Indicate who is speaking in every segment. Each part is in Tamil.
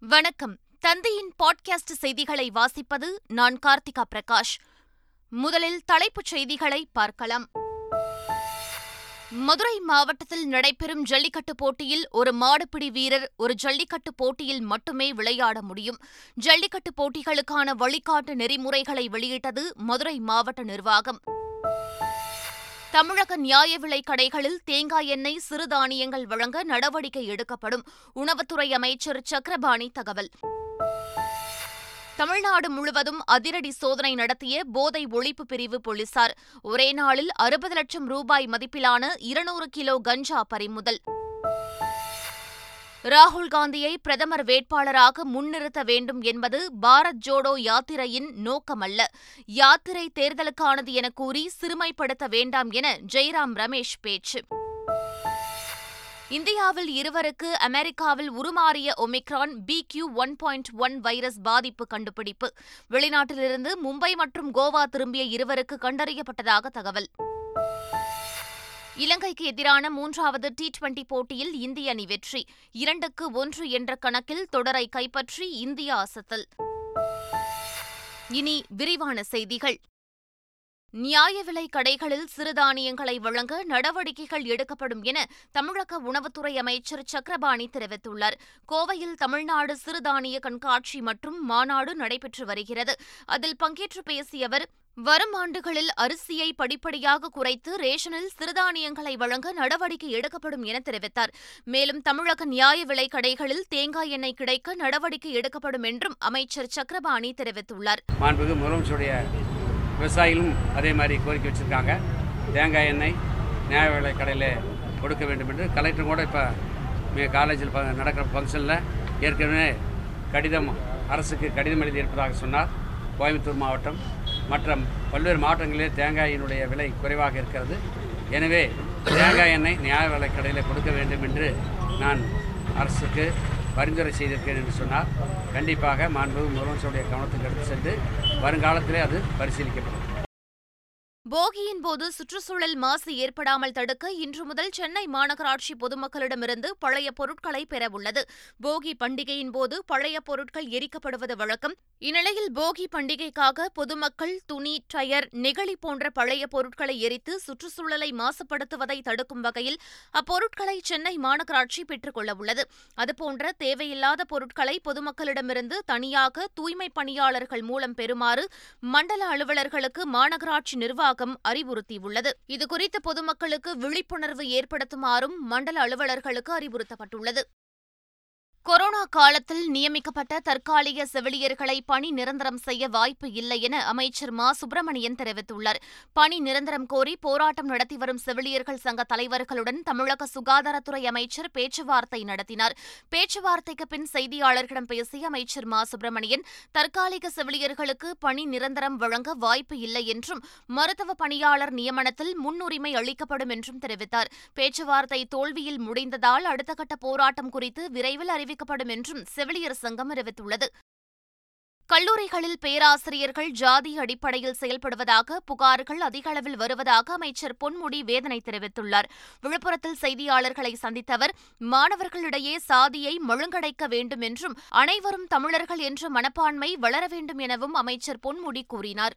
Speaker 1: வணக்கம். தந்தையின் பாட்காஸ்ட் செய்திகளை வாசிப்பது நான் கார்த்திகா பிரகாஷ். முதலில் தலைப்புச் செய்திகளை பார்க்கலாம். மதுரை மாவட்டத்தில் நடைபெறும் ஜல்லிக்கட்டு போட்டியில் ஒரு மாடுபிடி வீரர் ஒரு ஜல்லிக்கட்டு போட்டியில் மட்டுமே விளையாட முடியும். ஜல்லிக்கட்டு போட்டிகளுக்கான வழிகாட்டு நெறிமுறைகளை வெளியிட்டது மதுரை மாவட்ட நிர்வாகம். தமிழக நியாய விலை கடைகளில் தேங்காய் எண்ணெய் சிறுதானியங்கள் வழங்க நடவடிக்கை எடுக்கப்படும். உணவுத்துறை அமைச்சர் சக்கரபாணி தகவல். தமிழ்நாடு முழுவதும் அதிரடி சோதனை நடத்திய போதை ஒழிப்பு பிரிவு போலீசார். ஒரே நாளில் அறுபது லட்சம் ரூபாய் மதிப்பிலான இருநூறு கிலோ கஞ்சா பறிமுதல். ராகுல் காந்தியை பிரதமர் வேட்பாளராக முன்னிறுத்த வேண்டும் என்பது பாரத் ஜோடோ யாத்திரையின் நோக்கமல்ல. யாத்திரை தேர்தலுக்கானது என கூறி சிறுமைப்படுத்த வேண்டாம் என ஜெய்ராம் ரமேஷ் பேச்சு. இந்தியாவில் இருவருக்கு அமெரிக்காவில் உருமாறிய omicron B Q one point one virus பாதிப்பு கண்டுபிடிப்பு. வெளிநாட்டிலிருந்து மும்பை மற்றும் கோவா திரும்பிய இருவருக்கு கண்டறியப்பட்டதாக தகவல். இலங்கைக்கு எதிரான மூன்றாவது டி டுவெண்டி போட்டியில் இந்திய அணி வெற்றி. இரண்டுக்கு ஒன்று என்ற கணக்கில் தொடரை கைப்பற்றி இந்தியா அசத்தல். இனி விரிவான செய்திகள். நியாய விலை கடைகளில் சிறுதானியங்களை வழங்க நடவடிக்கைகள் எடுக்கப்படும் என தமிழக உணவுத்துறை அமைச்சர் சக்கரபாணி தெரிவித்துள்ளார். கோவையில் தமிழ்நாடு சிறுதானிய கண்காட்சி மற்றும் மாநாடு நடைபெற்று வருகிறது. அதில் பங்கேற்று பேசிய அவர் வரும் ஆண்டுகளில் அரிசியை படிப்படியாக குறைத்து ரேஷனில் சிறுதானியங்களை வழங்க நடவடிக்கை எடுக்கப்படும் என தெரிவித்தார். மேலும் தமிழக நியாய விலை கடைகளில் தேங்காய் எண்ணெய் கிடைக்க நடவடிக்கை எடுக்கப்படும் என்றும் அமைச்சர் சக்கரபாணி தெரிவித்துள்ளார்.
Speaker 2: முதலமைச்சருடைய விவசாயிகளும் அதே மாதிரி கோரிக்கை வச்சுருக்காங்க. தேங்காய் எண்ணெய் நியாய விலை கடையில் கொடுக்க வேண்டும் என்று. கலெக்டர் கூட இப்போ காலேஜில் நடக்கிற ஃபங்க்ஷனில் ஏற்கனவே கடிதம் அரசுக்கு கடிதம் எழுதியிருப்பதாக சொன்னார். கோயம்புத்தூர் மாவட்டம் மற்ற பல்வேறு மாவட்டங்களிலே தேங்காயினுடைய விலை குறைவாக இருக்கிறது. எனவே தேங்காய் எண்ணெய் நியாய விலை கடையில் கொடுக்க வேண்டும் என்று நான் அரசுக்கு பரிந்துரை செய்திருக்கேன் என்று சொன்னால் கண்டிப்பாக மாண்பு முதலமைச்சருடைய கவனத்துக்கு எடுத்து சென்று வருங்காலத்திலே அது பரிசீலிக்கப்படும்.
Speaker 1: போகியின் போது சுற்றுச்சூழல் மாசு ஏற்படாமல் தடுக்க இன்று முதல் சென்னை மாநகராட்சி பொதுமக்களிடமிருந்து பழைய பொருட்களை பெறவுள்ளது. போகி பண்டிகையின் போது பழைய பொருட்கள் எரிக்கப்படுவது வழக்கம். இந்நிலையில் போகி பண்டிகைக்காக பொதுமக்கள் துணி டயர் நெகிழி போன்ற பழைய பொருட்களை எரித்து சுற்றுச்சூழலை மாசுபடுத்துவதை தடுக்கும் வகையில் அப்பொருட்களை சென்னை மாநகராட்சி பெற்றுக்கொள்ளவுள்ளது. அதுபோன்ற தேவையில்லாத பொருட்களை பொதுமக்களிடமிருந்து தனியாக தூய்மை பணியாளர்கள் மூலம் பெறுமாறு மண்டல அலுவலர்களுக்கு மாநகராட்சி நிர்வாகம் நிர்வாகம் அறிவுறுத்தியுள்ளது. இதுகுறித்து பொதுமக்களுக்கு விழிப்புணர்வு ஏற்படுத்துமாறும் மண்டல அலுவலர்களுக்கு அறிவுறுத்தப்பட்டுள்ளது. கொரோனா காலத்தில் நியமிக்கப்பட்ட தற்காலிக செவிலியர்களை பணி நிரந்தரம் செய்ய வாய்ப்பு இல்லை என அமைச்சர் மா. சுப்பிரமணியன் தெரிவித்துள்ளார். பணி நிரந்தரம் கோரி போராட்டம் நடத்தி வரும் செவிலியர்கள் சங்க தலைவர்களுடன் தமிழக சுகாதாரத்துறை அமைச்சர் பேச்சுவார்த்தை நடத்தினார். பேச்சுவார்த்தைக்கு பின் செய்தியாளர்களிடம் பேசிய அமைச்சர் மா. சுப்பிரமணியன் தற்காலிக செவிலியர்களுக்கு பணி நிரந்தரம் வழங்க வாய்ப்பு இல்லை என்றும் மருத்துவ பணியாளர் நியமனத்தில் முன்னுரிமை அளிக்கப்படும் என்றும் தெரிவித்தார். பேச்சுவார்த்தை தோல்வியில் முடிந்ததால் அடுத்த கட்ட போராட்டம் குறித்து விரைவில் அறிவிக்க அறிவிக்கப்படும் என்றும் செவிலியர் சங்கம் அறிவித்துள்ளது. கல்லூரிகளில் பேராசிரியர்கள் ஜாதி அடிப்படையில் செயல்படுவதாக புகார்கள் அதிக அளவில் வருவதாக அமைச்சர் பொன்முடி வேதனை தெரிவித்துள்ளார். விழுப்புரத்தில் செய்தியாளர்களை சந்தித்த அவர் மாணவர்களிடையே சாதியை மழுங்கடைக்க வேண்டும் என்றும் அனைவரும் தமிழர்கள் என்ற மனப்பான்மை வளர வேண்டும் எனவும் அமைச்சர் பொன்முடி கூறினார்.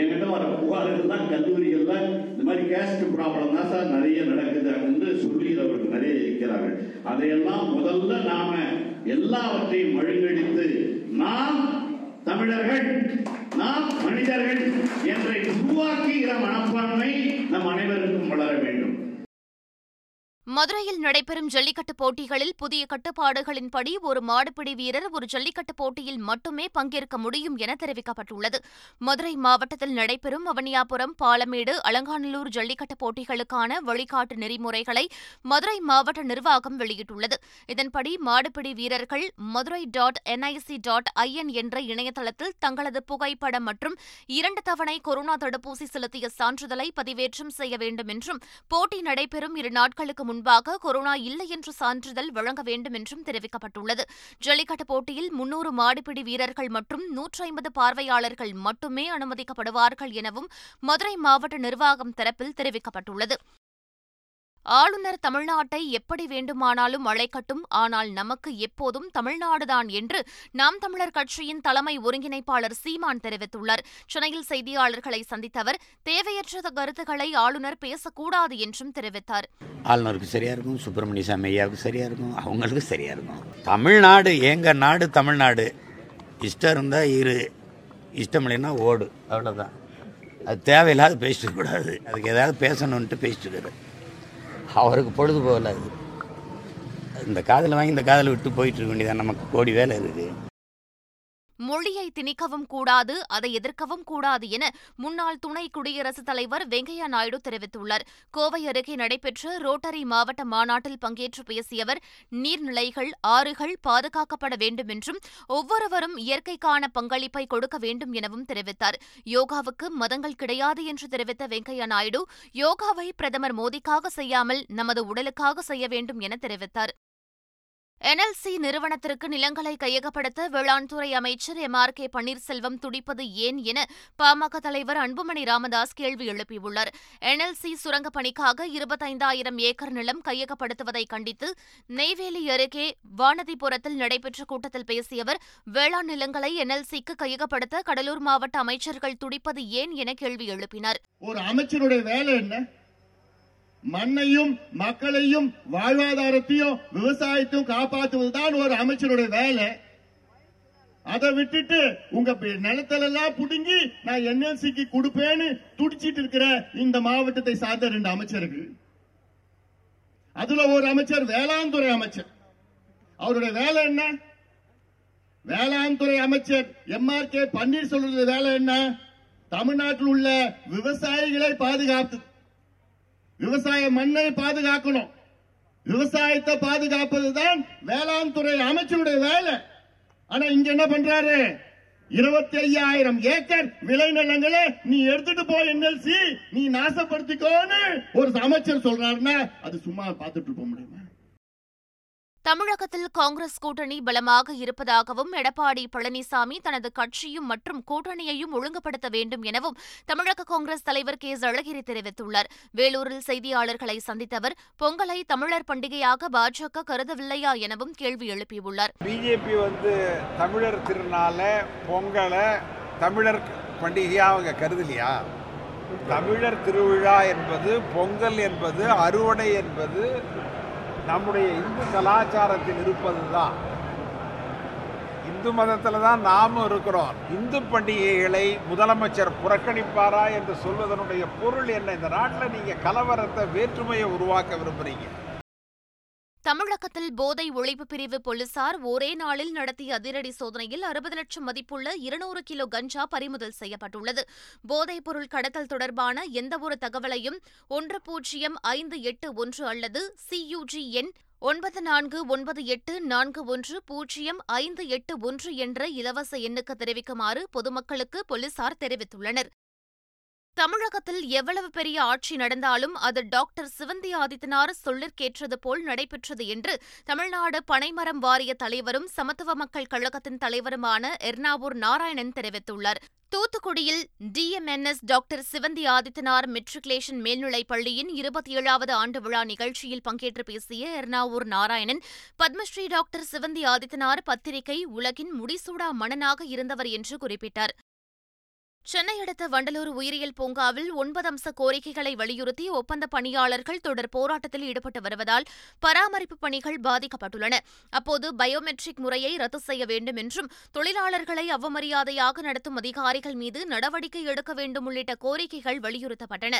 Speaker 3: என்கிட்ட வர புகார்கள் தான் கல்லூரிகள்ல இந்த மாதிரி கேஸ்ட் ப்ராப்ளம் தான் சார் நிறைய நடக்குது அப்படின்னு சொல்லி அவர்கள் நிறைய இருக்கிறார்கள். அதையெல்லாம் முதல்ல நாம எல்லாவற்றையும் மழுங்கடித்து நாம் தமிழர்கள் நாம் மனிதர்கள் என்றை உருவாக்குகிற மனப்பான்மை நம் அனைவருக்கும் வளர வேண்டும்.
Speaker 1: மதுரையில் நடைபெறும் ஜல்லிக்கட்டு போட்டிகளில் புதிய கட்டுப்பாடுகளின்படி ஒரு மாடுபிடி வீரர் ஒரு ஜல்லிக்கட்டு போட்டியில் மட்டுமே பங்கேற்க முடியும் என தெரிவிக்கப்பட்டுள்ளது. மதுரை மாவட்டத்தில் நடைபெறும் அவனியாபுரம் பாலமேடு அலங்காநல்லூர் ஜல்லிக்கட்டு போட்டிகளுக்கான வழிகாட்டு நெறிமுறைகளை மதுரை மாவட்ட நிர்வாகம் வெளியிட்டுள்ளது. இதன்படி மாடுபிடி வீரர்கள் Madurai dot NIC dot IN என்ற இணையதளத்தில் தங்களது புகைப்படம் மற்றும் இரண்டு தவணை கொரோனா தடுப்பூசி செலுத்திய சான்றிதழை பதிவேற்றம் செய்ய வேண்டும் என்றும் போட்டி நடைபெறும் இரு நாட்களுக்கு முன்பாக கொரோனா இல்லை என்ற சான்றிதழ் வழங்க வேண்டும் என்றும் தெரிவிக்கப்பட்டுள்ளது. ஜல்லிக்கட்டு போட்டியில் முன்னூறு மாடுபிடி வீரர்கள் மற்றும் நூற்றி ஐம்பது பார்வையாளர்கள் மட்டுமே அனுமதிக்கப்படுவார்கள் எனவும் மதுரை மாவட்ட நிர்வாகம் தரப்பில் தெரிவிக்கப்பட்டுள்ளது. ஆளுநர் தமிழ்நாட்டை எப்படி வேண்டுமானாலும் அழைக்கட்டும் ஆனால் நமக்கு எப்போதும் தமிழ்நாடுதான் என்று நாம் தமிழர் கட்சியின் தலைமை ஒருங்கிணைப்பாளர் சீமான் தெரிவித்துள்ளார். சென்னையில் செய்தியாளர்களை சந்தித்த அவர் தேவையற்ற கருத்துக்களை ஆளுநர் பேசக்கூடாது என்றும் தெரிவித்தார்.
Speaker 4: ஆளுநருக்கு சரியாக இருக்கும் சுப்பிரமணிய சாமி ஐயாவுக்கு சரியா இருக்கும் அவங்களுக்கு சரியாக இருக்கும். தமிழ்நாடு எங்கள் நாடு தமிழ்நாடு. இஷ்டம் இருந்தால் இரு இஷ்டம் இல்லைன்னா ஓடு அவ்வளோதான் அது தேவையில்லாத பேசிட்டு கூடாது அதுக்கு ஏதாவது பேசணுன்ட்டு பேசிட்டு இருக்காரு. அவருக்கு பொழுது போகல அது இந்த காதில் வாங்கி இந்த காதில் விட்டு போயிட்டு இருக்க வேண்டியதான் நமக்கு கோடி வேலை இருக்குது.
Speaker 1: மொழியை திணிக்கவும் கூடாது அதை எதிர்க்கவும் கூடாது என முன்னாள் துணை குடியரசுத் தலைவர் வெங்கையா நாயுடு தெரிவித்துள்ளார். கோவை அருகே நடைபெற்ற ரோட்டரி மாவட்ட மாநாட்டில் பங்கேற்று பேசிய அவர் நீர்நிலைகள் ஆறுகள் பாதுகாக்கப்பட வேண்டும் என்றும் ஒவ்வொருவரும் இயற்கைக்கான பங்களிப்பை கொடுக்க வேண்டும் எனவும் தெரிவித்தார். யோகாவுக்கு மதங்கள் கிடையாது என்று தெரிவித்த வெங்கையா நாயுடு யோகாவை பிரதமர் மோடிக்காக செய்யாமல் நமது உடலுக்காக செய்ய வேண்டும் என தெரிவித்தார். என்எல்சி நிறுவனத்திற்கு நிலங்களை கையகப்படுத்த வேளாண் துறை அமைச்சர் எம் ஆர் கே பன்னீர்செல்வம் துடிப்பது ஏன் என பாமக தலைவர் அன்புமணி ராமதாஸ் கேள்வி எழுப்பியுள்ளார். என்எல்சி சுரங்கப் பணிக்காக இருபத்தைந்தாயிரம் ஏக்கர் நிலம் கையகப்படுத்துவதை கண்டித்து நெய்வேலி அருகே வானதிபுரத்தில் நடைபெற்ற கூட்டத்தில் பேசிய அவர் வேளாண் நிலங்களை என்எல்சிக்கு கையகப்படுத்த கடலூர் மாவட்ட அமைச்சர்கள் துடிப்பது ஏன் என கேள்வி எழுப்பினார்.
Speaker 5: ஒரு அமைச்சருடைய வேலை என்ன? மண்ணையும் மக்களையும் வாழ்வாதாரத்தையும் விவசாயத்தையும் காப்பாற்றுவதுதான் ஒரு அமைச்சருடைய வேலை. அதை விட்டுட்டு உங்க பி- நிலத்திலெல்லாம் புடுங்கி நான் என்எல்சிக்கு கொடுப்பேன்னு துடிச்சிட்டு இருக்கிற இந்த மாவட்டத்தை சார்ந்த ரெண்டு அமைச்சர்கள். அதுல ஒரு அமைச்சர் வேளாண் துறை அமைச்சர். அவருடைய வேலை என்ன? வேளாண் துறை அமைச்சர் எம்ஆர் கே பன்னீர்செல்வருடைய வேலை என்ன? தமிழ்நாட்டில் உள்ள விவசாயிகளை பாதுகாத்து விவசாய மண்ணை பாதுகாக்கணும். விவசாயத்தை பாதுகாப்பதுதான் வேளாண் துறை அமைச்சருடைய வேலை. ஆனா இங்க என்ன பண்றாரு? இருபத்தி ஐயாயிரம் ஏக்கர் விளைநிலங்களை நீ எடுத்துட்டு போ என்எல்சி. நீ நாசப்படுத்திக்கோன்னு ஒரு அமைச்சர் சொல்றாருன்னா அது சும்மா பார்த்துட்டு இருக்க முடியுமா?
Speaker 1: தமிழகத்தில் காங்கிரஸ் கூட்டணி பலமாக இருப்பதாகவும் எடப்பாடி பழனிசாமி தனது கட்சியும் மற்றும் கூட்டணியையும் ஒழுங்குபடுத்த வேண்டும் எனவும் தமிழக காங்கிரஸ் தலைவர் கே. அழகிரி தெரிவித்துள்ளார். வேலூரில் செய்தியாளர்களை சந்தித்த அவர் பொங்கலை தமிழர் பண்டிகையாக பாஜக கருதவில்லையா எனவும் கேள்வி எழுப்பியுள்ளார்.
Speaker 6: பிஜேபி வந்து தமிழர் திருநாள பொங்கலை தமிழர் பண்டிகையாக அவங்க கருதலையா? தமிழர் திருவிழா என்பது பொங்கல் என்பது அறுவடை என்பது நம்முடைய இந்து கலாச்சாரத்தில் இருப்பது தான் இந்து மதத்தில் தான் நாமும் இருக்கிறோம். இந்து பண்டிகைகளை முதலமைச்சர் புறக்கணிப்பாரா என்று சொல்வதனுடைய பொருள் என்ன? இந்த நாட்டில் நீங்கள் கலவரத்தை வேற்றுமையை உருவாக்க விரும்புகிறீங்க
Speaker 1: தமிழகத்தில் போதை ஒழிப்பு பிரிவு போலீசார் ஒரே நாளில் நடத்திய அதிரடி சோதனையில் அறுபது லட்சம் மதிப்புள்ள இருநூறு கிலோ கஞ்சா பறிமுதல் செய்யப்பட்டுள்ளது. போதைப் பொருள் கடத்தல் தொடர்பான எந்தவொரு தகவலையும் ஒன்று பூஜ்ஜியம் ஐந்து எட்டு ஒன்று அல்லது சியுஜி எண் ஒன்பது நான்கு ஒன்பது எட்டு நான்கு ஒன்று பூஜ்ஜியம் ஐந்து எட்டு ஒன்று என்ற இலவச எண்ணுக்கு தெரிவிக்குமாறு பொதுமக்களுக்கு போலீசார் தெரிவித்துள்ளனர். தமிழகத்தில் எவ்வளவு பெரிய ஆட்சி நடந்தாலும் அது டாக்டர் சிவந்தி ஆதித்தனார் சொல்லிற்கேற்றது போல் நடைபெற்றது என்று தமிழ்நாடு பனைமரம் வாரிய தலைவரும் சமத்துவ மக்கள் கழகத்தின் தலைவருமான எர்ணாவூர் நாராயணன் தெரிவித்துள்ளார். தூத்துக்குடியில் TMNS doctor Sivanthi Adithanar matriculation மேல்நிலைப் பள்ளியின் இருபத்தி ஏழாவது ஆண்டு விழா நிகழ்ச்சியில் பங்கேற்று பேசிய எர்ணாவூர் நாராயணன் பத்மஸ்ரீ டாக்டர் சிவந்தி ஆதித்தனார் பத்திரிகை உலகின் முடிசூடா மன்னனாக இருந்தவர் என்று குறிப்பிட்டார். சென்னை அடுத்த வண்டலூர் உயிரியல் பூங்காவில் ஒன்பது அம்ச கோரிக்கைகளை வலியுறுத்தி ஒப்பந்த பணியாளர்கள் தொடர் போராட்டத்தில் ஈடுபட்டு வருவதால் பராமரிப்பு பணிகள் பாதிக்கப்பட்டுள்ளன. அப்போது பயோமெட்ரிக் முறையை ரத்து செய்ய வேண்டும் என்றும் தொழிலாளர்களை அவமரியாதையாக நடத்தும் அதிகாரிகள் மீது நடவடிக்கை எடுக்க வேண்டும் உள்ளிட்ட கோரிக்கைகள் வலியுறுத்தப்பட்டன.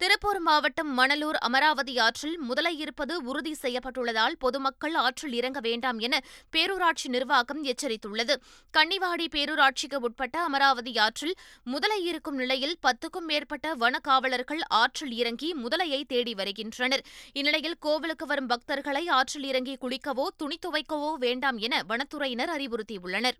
Speaker 1: திருப்பூர் மாவட்டம் மணலூர் அமராவதி ஆற்றில் முதலை இருப்பது உறுதி செய்யப்பட்டுள்ளதால் பொதுமக்கள் ஆற்றில் இறங்க வேண்டாம் என பேரூராட்சி நிர்வாகம் எச்சரித்துள்ளது. கன்னிவாடி பேரூராட்சிக்கு உட்பட்ட அமராவதி ஆற்றில் முதலை இருக்கும் நிலையில் பத்துக்கும் மேற்பட்ட வன காவலர்கள் ஆற்றில் இறங்கி முதலையை தேடி வருகின்றனர். இந்நிலையில் கோவிலுக்கு வரும் பக்தர்களை ஆற்றில் இறங்கி குளிக்கவோ துணி துவைக்கவோ வேண்டாம் என வனத்துறையினர் அறிவுறுத்தியுள்ளனர்.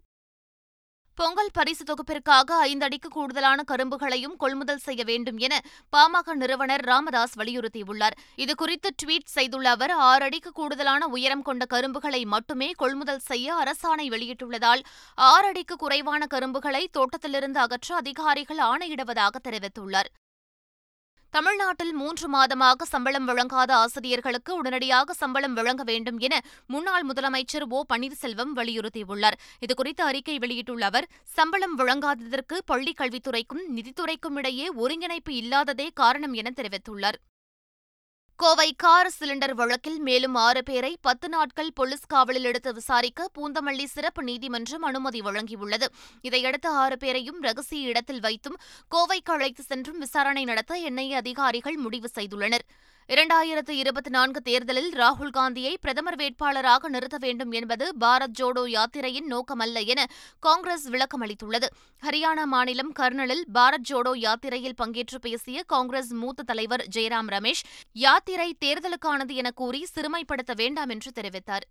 Speaker 1: பொங்கல் பரிசு தொகுப்பிற்காக ஐந்தடிக்கு கூடுதலான கரும்புகளையும் கொள்முதல் செய்ய வேண்டும் என பாமக நிறுவனர் ராமதாஸ் வலியுறுத்தியுள்ளார். இதுகுறித்து ட்வீட் செய்துள்ள அவர் ஆறு அடிக்கு கூடுதலான உயரம் கொண்ட கரும்புகளை மட்டுமே கொள்முதல் செய்ய அரசாணை வெளியிட்டுள்ளதால் ஆறு அடிக்கு குறைவான கரும்புகளை தோட்டத்திலிருந்து அகற்ற அதிகாரிகள் ஆணையிடுவதாக தெரிவித்துள்ளார். தமிழ்நாட்டில் மூன்று மாதமாக சம்பளம் வழங்காத ஆசிரியர்களுக்கு உடனடியாக சம்பளம் வழங்க வேண்டும் என முன்னாள் முதலமைச்சர் ஓ. பன்னீர்செல்வம் வலியுறுத்தியுள்ளார். இதுகுறித்து அறிக்கை வெளியிட்டுள்ள அவர் சம்பளம் வழங்காததற்கு பள்ளிக் கல்வித்துறைக்கும் நிதித்துறைக்கும் இடையே ஒருங்கிணைப்பு இல்லாததே காரணம் என தெரிவித்துள்ளார். கோவை கார் சிலிண்டர் வழக்கில் மேலும் ஆறு பேரை பத்து நாட்கள் போலீஸ் காவலில் எடுத்து விசாரிக்க பூந்தமல்லி சிறப்பு நீதிமன்றம் அனுமதி வழங்கியுள்ளது. இதையடுத்து ஆறு பேரையும் ரகசிய இடத்தில் வைத்தும் கோவைக்கு அழைத்து சென்றும் விசாரணை நடத்த என்ஐஏ அதிகாரிகள் முடிவு செய்துள்ளனர். இரண்டாயிரத்து இருபத்தி நான்கு தேர்தலில் ராகுல் காந்தியை பிரதமர் வேட்பாளராக நிறுத்த வேண்டும் என்பது பாரத் ஜோடோ யாத்திரையின் நோக்கமல்ல என காங்கிரஸ் விளக்கம் அளித்துள்ளது. ஹரியானா மாநிலம் கர்னலில் பாரத் ஜோடோ யாத்திரையில் பங்கேற்று பேசிய காங்கிரஸ் மூத்த தலைவர் ஜெயராம் ரமேஷ் யாத்திரை தேர்தலுக்கானது என கூறி சிறுமைப்படுத்த வேண்டாம் என்று தெரிவித்தார்.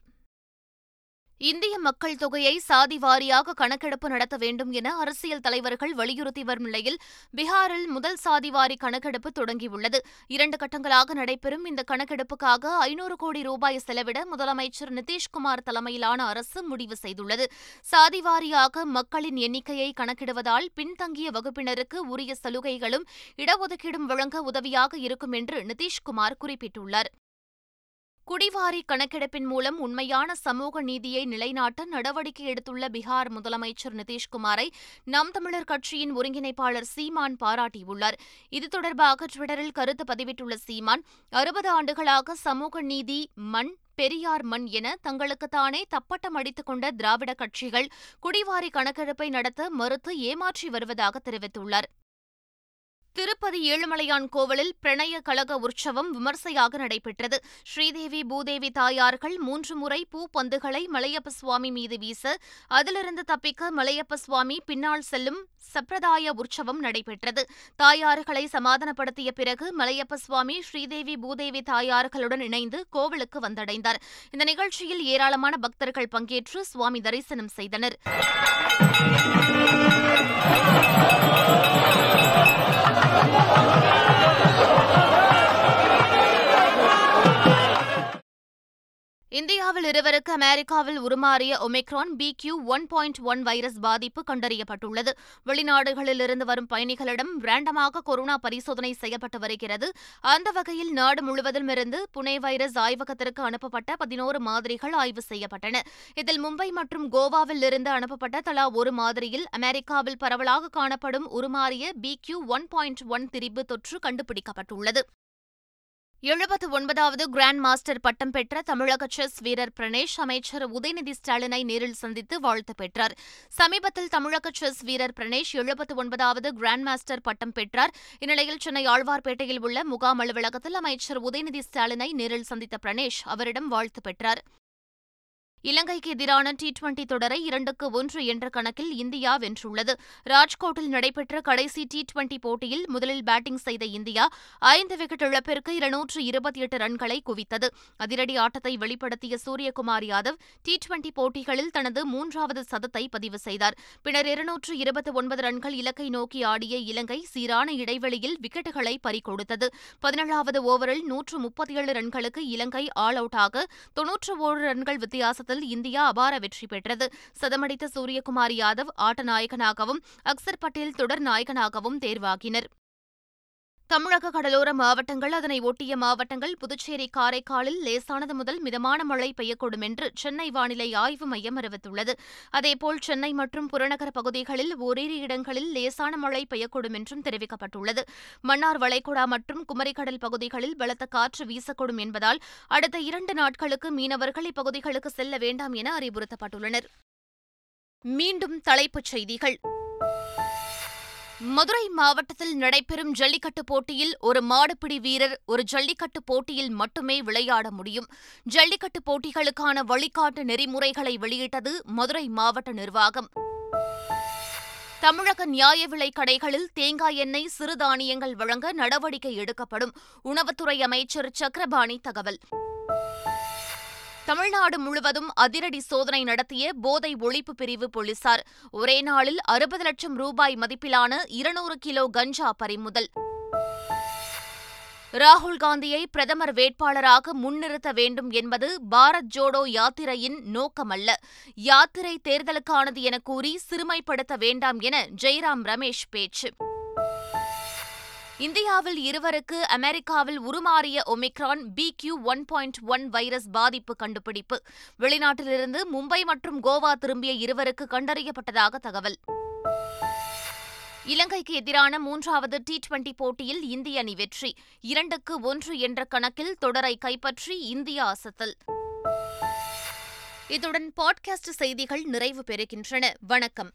Speaker 1: இந்திய மக்கள் தொகையை சாதி வாரியாக கணக்கெடுப்பு நடத்த வேண்டும் என அரசியல் தலைவர்கள் வலியுறுத்தி வரும் நிலையில் பீகாரில் முதல் சாதிவாரி கணக்கெடுப்பு தொடங்கியுள்ளது. இரண்டு கட்டங்களாக நடைபெறும் இந்த கணக்கெடுப்புக்காக ஐநூறு கோடி ரூபாய் செலவிட முதலமைச்சர் நிதிஷ்குமார் தலைமையிலான அரசு முடிவு செய்துள்ளது. சாதிவாரியாக மக்களின் எண்ணிக்கையை கணக்கிடுவதால் பின்தங்கிய வகுப்பினருக்கு உரிய சலுகைகளும் இடஒதுக்கீடும் வழங்க உதவியாக இருக்கும் என்று நிதிஷ்குமார் குறிப்பிட்டுள்ளார். குடிவாரி கணக்கெடுப்பின் மூலம் உண்மையான சமூக நீதியை நிலைநாட்ட நடவடிக்கை எடுத்துள்ள பீகார் முதலமைச்சர் நிதிஷ்குமாரை நாம் தமிழர் கட்சியின் ஒருங்கிணைப்பாளர் சீமான் பாராட்டியுள்ளார். இது தொடர்பாக டுவிட்டரில் கருத்து பதிவிட்டுள்ள சீமான் அறுபது ஆண்டுகளாக சமூக நீதி மண் பெரியார் மண் என தங்களுக்குத்தானே தப்பட்டம் அடித்துக் கொண்ட திராவிட கட்சிகள் குடிவாரி கணக்கெடுப்பை நடத்த மறுத்து ஏமாற்றி வருவதாக தெரிவித்துள்ளார். திருப்பதி ஏழுமலையான் கோவிலில் பிரணய கழக உற்சவம் விமர்சையாக நடைபெற்றது. ஸ்ரீதேவி பூதேவி தாயார்கள் மூன்று முறை பூப்பந்துகளை மலையப்ப சுவாமி மீது வீச அதிலிருந்து தப்பிக்க மலையப்ப சுவாமி பின்னால் செல்லும் சம்பிரதாய உற்சவம் நடைபெற்றது. தாயார்களை சமாதானப்படுத்திய பிறகு மலையப்ப சுவாமி ஸ்ரீதேவி பூதேவி தாயார்களுடன் இணைந்து கோவிலுக்கு வந்தடைந்தார். இந்த நிகழ்ச்சியில் ஏராளமான பக்தர்கள் பங்கேற்று சுவாமி தரிசனம் செய்தனர். இந்தியாவில் இருவருக்கு அமெரிக்காவில் உருமாறிய omicron B Q one point one virus பாதிப்பு கண்டறியப்பட்டுள்ளது. வெளிநாடுகளிலிருந்து வரும் பயணிகளிடம் ரேண்டமாக கொரோனா பரிசோதனை செய்யப்பட்டு வருகிறது. அந்த வகையில் நாடு முழுவதும் இருந்து புனே வைரஸ் ஆய்வகத்திற்கு அனுப்பப்பட்ட பதினோரு மாதிரிகள் ஆய்வு செய்யப்பட்டன. இதில் மும்பை மற்றும் கோவாவில் இருந்து அனுப்பப்பட்ட தலா ஒரு மாதிரியில் அமெரிக்காவில் பரவலாக காணப்படும் உருமாறிய B Q one point one திரிபு தொற்று கண்டுபிடிக்கப்பட்டுள்ளது. எழுபத்து ஒன்பதாவது கிராண்ட் மாஸ்டர் பட்டம் பெற்ற தமிழக செஸ் வீரர் பிரணேஷ் அமைச்சர் உதயநிதி ஸ்டாலினை நேரில் சந்தித்து வாழ்த்து பெற்றார். சமீபத்தில் தமிழக செஸ் வீரர் பிரணேஷ் எழுபத்து ஒன்பதாவது கிராண்ட் மாஸ்டர் பட்டம் பெற்றார். இந்நிலையில் சென்னை ஆழ்வார்பேட்டையில் உள்ள முகாம் அலுவலகத்தில் அமைச்சர் உதயநிதி ஸ்டாலினை நேரில் சந்தித்த பிரணேஷ் அவரிடம் வாழ்த்து பெற்றார். இலங்கைக்கு எதிரான டி டுவெண்டி தொடரை இரண்டுக்கு ஒன்று என்ற கணக்கில் இந்தியா வென்றுள்ளது. ராஜ்கோட்டில் நடைபெற்ற கடைசி டி டுவெண்டி போட்டியில் முதலில் பேட்டிங் செய்த இந்தியா ஐந்து விக்கெட் இழப்பிற்கு இருநூற்று இருபத்தி எட்டு ரன்களை குவித்தது. அதிரடி ஆட்டத்தை வெளிப்படுத்திய சூரியகுமார் யாதவ் டி டுவெண்டி போட்டிகளில் தனது மூன்றாவது சதத்தை பதிவு செய்தார். பின்னர் இருநூற்று இருபத்தி ஒன்பது ரன்கள் இலக்கை நோக்கி ஆடிய இலங்கை சீரான இடைவெளியில் விக்கெட்டுகளை பறிகொடுத்தது. பதினேழாவது ஓவரில் நூற்று முப்பத்தி ஏழு ரன்களுக்கு இலங்கை ஆல் அவுட்டாக தொன்னூற்று ஓரு ரன்கள் வித்தியாசத்தில் இந்தியா அபார வெற்றி பெற்றது. சதமடித்த சூரியகுமார் யாதவ் ஆட்ட நாயகனாகவும் அக்சர் பட்டேல் தொடர் நாயகனாகவும் தேர்வாகினர். தமிழக கடலோர மாவட்டங்கள் அதனை ஒட்டிய மாவட்டங்கள் புதுச்சேரி காரைக்காலில் லேசானது முதல் மிதமான மழை பெய்யக்கூடும் என்று சென்னை வானிலை ஆய்வு மையம் அறிவித்துள்ளது. அதேபோல் சென்னை மற்றும் புறநகர் பகுதிகளில் ஓரிரு இடங்களில் லேசான மழை பெய்யக்கூடும் என்றும் தெரிவிக்கப்பட்டுள்ளது. மன்னார் வளைகுடா மற்றும் குமரிக்கடல் பகுதிகளில் பலத்த காற்று வீசக்கூடும் என்பதால் அடுத்த இரண்டு நாட்களுக்கு மீனவர்கள் இப்பகுதிகளுக்கு செல்ல வேண்டாம் என அறிவுறுத்தப்பட்டுள்ளனர். மீண்டும் தலைப்புச் செய்திகள். மதுரை மாவட்டத்தில் நடைபெறும் ஜல்லிக்கட்டு போட்டியில் ஒரு மாடுபிடி வீரர் ஒரு ஜல்லிக்கட்டு போட்டியில் மட்டுமே விளையாட முடியும். ஜல்லிக்கட்டு போட்டிகளுக்கான வழிகாட்டு நெறிமுறைகளை வெளியிட்டது மதுரை மாவட்ட நிர்வாகம். தமிழக நியாய விலை கடைகளில் தேங்காய் எண்ணெய் சிறுதானியங்கள் வழங்க நடவடிக்கை எடுக்கப்படும். உணவுத்துறை அமைச்சர் சக்கரபாணி தகவல். தமிழ்நாடு முழுவதும் அதிரடி சோதனை நடத்திய போதை ஒழிப்பு பிரிவு போலீசார். ஒரே நாளில் அறுபது லட்சம் ரூபாய் மதிப்பிலான இருநூறு கிலோ கஞ்சா பறிமுதல். ராகுல் காந்தியை பிரதமர் வேட்பாளராக முன்னிறுத்த வேண்டும் என்பது பாரத் ஜோடோ யாத்திரையின் நோக்கமல்ல. யாத்திரை தேர்தலுக்கானது என கூறி சிறுமைப்படுத்த வேண்டாம் என ஜெய்ராம் ரமேஷ் பேச்சு. இந்தியாவில் இருவருக்கு அமெரிக்காவில் உருமாறிய omicron B Q one point one virus பாதிப்பு கண்டுபிடிப்பு. வெளிநாட்டிலிருந்து மும்பை மற்றும் கோவா திரும்பிய இருவருக்கு கண்டறியப்பட்டதாக தகவல். இலங்கைக்கு எதிரான மூன்றாவது டி டுவெண்டி போட்டியில் இந்திய அணி வெற்றி. இரண்டுக்கு ஒன்று என்ற கணக்கில் தொடரை கைப்பற்றி இந்தியா அசத்தல். இத்துடன் பாட்காஸ்ட் செய்திகள் நிறைவு பெறுகின்றன. வணக்கம்.